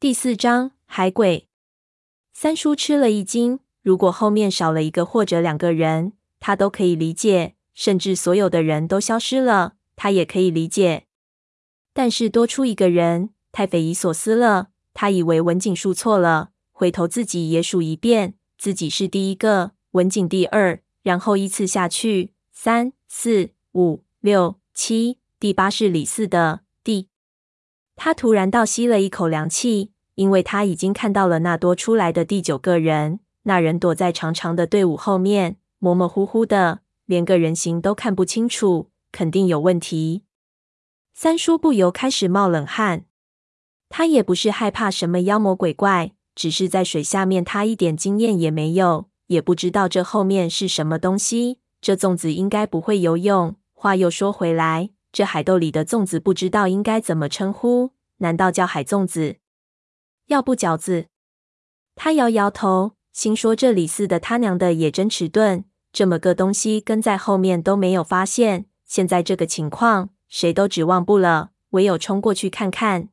第四章海鬼。三叔吃了一惊，如果后面少了一个或者两个人，他都可以理解；甚至所有的人都消失了，他也可以理解。但是多出一个人，太匪夷所思了。他以为文景数错了，回头自己也数一遍，自己是第一个，文景第二，然后依次下去，三、四、五、六、七，第八是李四的。他突然倒吸了一口凉气，因为他已经看到了那多出来的第九个人。那人躲在长长的队伍后面，模模糊糊的，连个人形都看不清楚，肯定有问题。三叔不由开始冒冷汗。他也不是害怕什么妖魔鬼怪，只是在水下面，他一点经验也没有，也不知道这后面是什么东西。这粽子应该不会游泳。话又说回来。这海豆里的粽子不知道应该怎么称呼？难道叫海粽子？要不饺子？他摇摇头，心说这李四的他娘的也真迟钝，这么个东西跟在后面都没有发现。现在这个情况，谁都指望不了，唯有冲过去看看。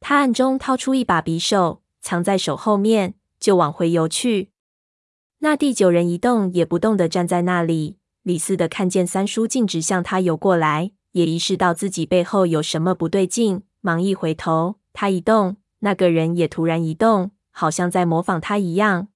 他暗中掏出一把匕首，藏在手后面，就往回游去。那第九人一动也不动的站在那里。李四的看见三叔径直向他游过来。也意识到自己背后有什么不对劲，忙一回头，他一动，那个人也突然移动，好像在模仿他一样。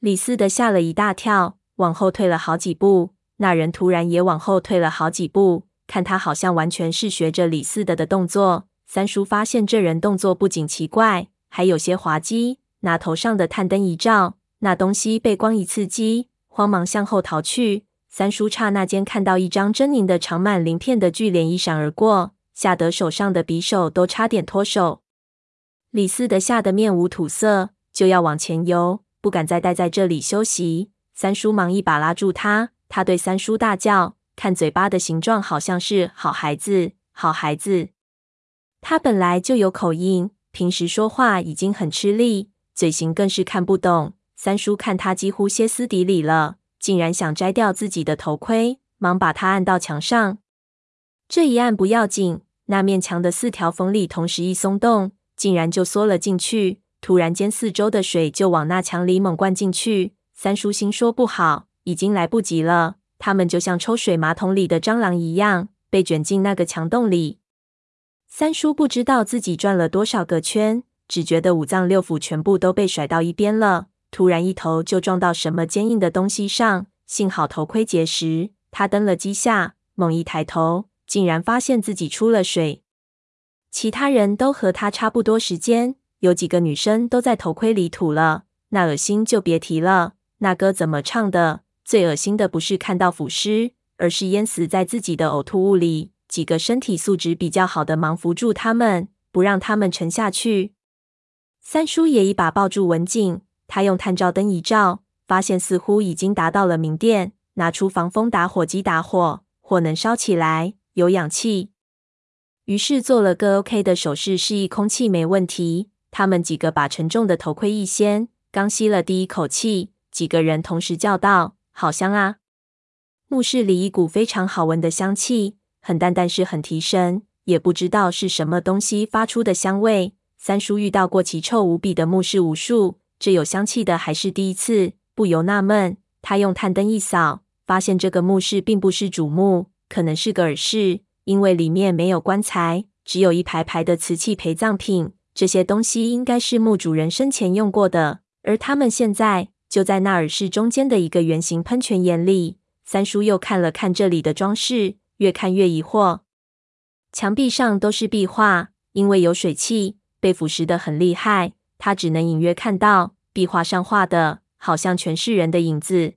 李四的吓了一大跳，往后退了好几步。那人突然也往后退了好几步，看他好像完全是学着李四的的动作。三叔发现这人动作不仅奇怪，还有些滑稽。拿头上的探灯一照，那东西被光一刺激，慌忙向后逃去。三叔刹那间看到一张狰狞的、长满鳞片的巨脸一闪而过，吓得手上的匕首都差点脱手。李四的吓得面无土色，就要往前游，不敢再待在这里休息。三叔忙一把拉住他，他对三叔大叫：“看嘴巴的形状，好像是好孩子，好孩子。”他本来就有口音，平时说话已经很吃力，嘴型更是看不懂。三叔看他几乎歇斯底里了。竟然想摘掉自己的头盔，忙把他按到墙上。这一按不要紧，那面墙的四条缝里同时一松动，竟然就缩了进去。突然间，四周的水就往那墙里猛灌进去。三叔心说不好，已经来不及了。他们就像抽水马桶里的蟑螂一样，被卷进那个墙洞里。三叔不知道自己转了多少个圈，只觉得五脏六腑全部都被甩到一边了。突然一头就撞到什么坚硬的东西上，幸好头盔结实。他蹬了几下，猛一抬头，竟然发现自己出了水。其他人都和他差不多时间，有几个女生都在头盔里吐了，那恶心就别提了。那歌怎么唱的？最恶心的不是看到腐尸，而是淹死在自己的呕吐物里。几个身体素质比较好的忙扶住他们，不让他们沉下去。三叔也一把抱住文静。他用探照灯一照，发现似乎已经达到了明殿，拿出防风打火机打火，火能烧起来，有氧气。于是做了个 OK 的手势，示意空气没问题。他们几个把沉重的头盔一掀，刚吸了第一口气，几个人同时叫道：“好香啊！”墓室里一股非常好闻的香气，很淡，但是很提神，也不知道是什么东西发出的香味。三叔遇到过奇臭无比的墓室无数。这有香气的还是第一次，不由纳闷。他用探灯一扫，发现这个墓室并不是主墓，可能是个耳室，因为里面没有棺材，只有一排排的瓷器陪葬品。这些东西应该是墓主人生前用过的，而他们现在就在那耳室中间的一个圆形喷泉眼里。三叔又看了看这里的装饰，越看越疑惑。墙壁上都是壁画，因为有水汽，被腐蚀的很厉害。他只能隐约看到壁画上画的，好像全是人的影子。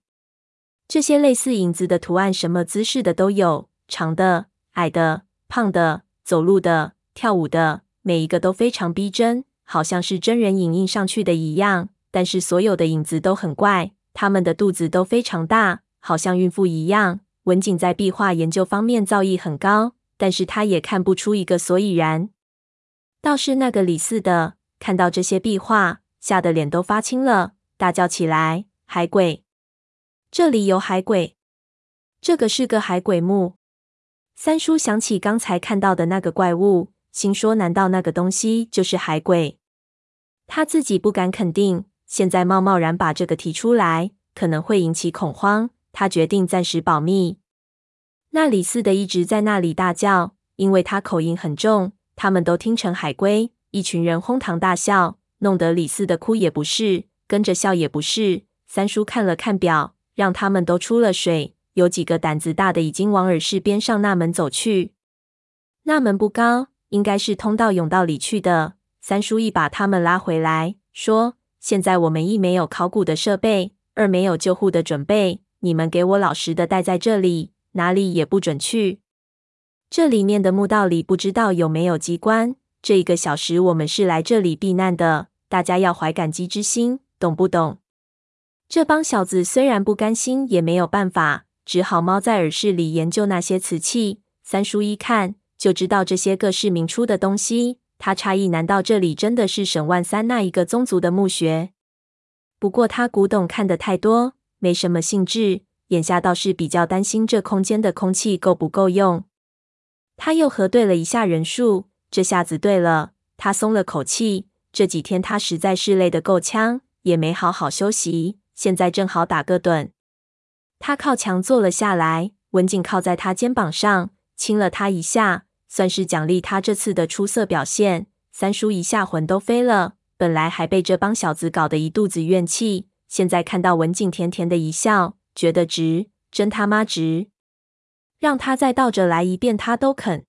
这些类似影子的图案，什么姿势的都有，长的、矮的、胖的、走路的、跳舞的，每一个都非常逼真，好像是真人影印上去的一样。但是所有的影子都很怪，他们的肚子都非常大，好像孕妇一样。文景在壁画研究方面造诣很高，但是他也看不出一个所以然。倒是那个李四的。看到这些壁画，吓得脸都发青了，大叫起来：“海鬼！这里有海鬼！这个是个海鬼墓！”三叔想起刚才看到的那个怪物，心说：“难道那个东西就是海鬼？”他自己不敢肯定，现在贸贸然把这个提出来，可能会引起恐慌。他决定暂时保密。那里似的一直在那里大叫，因为他口音很重，他们都听成海龟。一群人哄堂大笑，弄得李四的哭也不是，跟着笑也不是。三叔看了看表，让他们都出了水。有几个胆子大的已经往耳室边上那门走去。那门不高，应该是通到甬道里去的。三叔一把他们拉回来，说：“现在我们一没有考古的设备，二没有救护的准备，你们给我老实的待在这里，哪里也不准去。这里面的墓道里不知道有没有机关。这一个小时我们是来这里避难的，大家要怀感激之心，懂不懂？”这帮小子虽然不甘心，也没有办法。只好猫在耳室里研究那些瓷器。三叔一看就知道这些各式名出的东西。他诧异：难道这里真的是沈万三那一个宗族的墓穴？不过他古董看得太多，没什么兴致。眼下倒是比较担心这空间的空气够不够用。他又核对了一下人数，这下子对了，他松了口气。这几天他实在是累得够呛，也没好好休息，现在正好打个盹。他靠墙坐了下来，文景靠在他肩膀上，亲了他一下，算是奖励他这次的出色表现。三叔一下魂都飞了，本来还被这帮小子搞得一肚子怨气，现在看到文景甜甜的一笑，觉得值，真他妈值，让他再倒着来一遍，他都肯。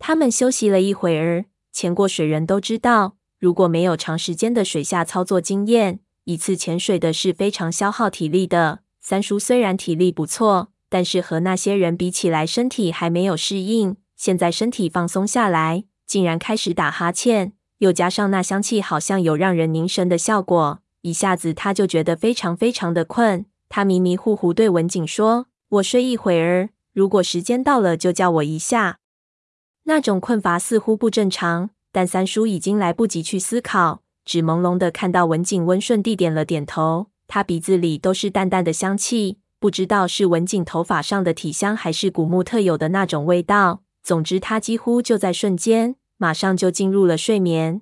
他们休息了一会儿，潜过水人都知道，如果没有长时间的水下操作经验，一次潜水的是非常消耗体力的。三叔虽然体力不错，但是和那些人比起来，身体还没有适应。现在身体放松下来，竟然开始打哈欠，又加上那香气，好像有让人凝神的效果。一下子他就觉得非常非常的困。他迷迷糊糊对文景说：“我睡一会儿，如果时间到了就叫我一下。”那种困乏似乎不正常，但三叔已经来不及去思考，只朦胧的看到文景温顺地点了点头。他鼻子里都是淡淡的香气，不知道是文景头发上的体香，还是古墓特有的那种味道。总之，他几乎就在瞬间，马上就进入了睡眠。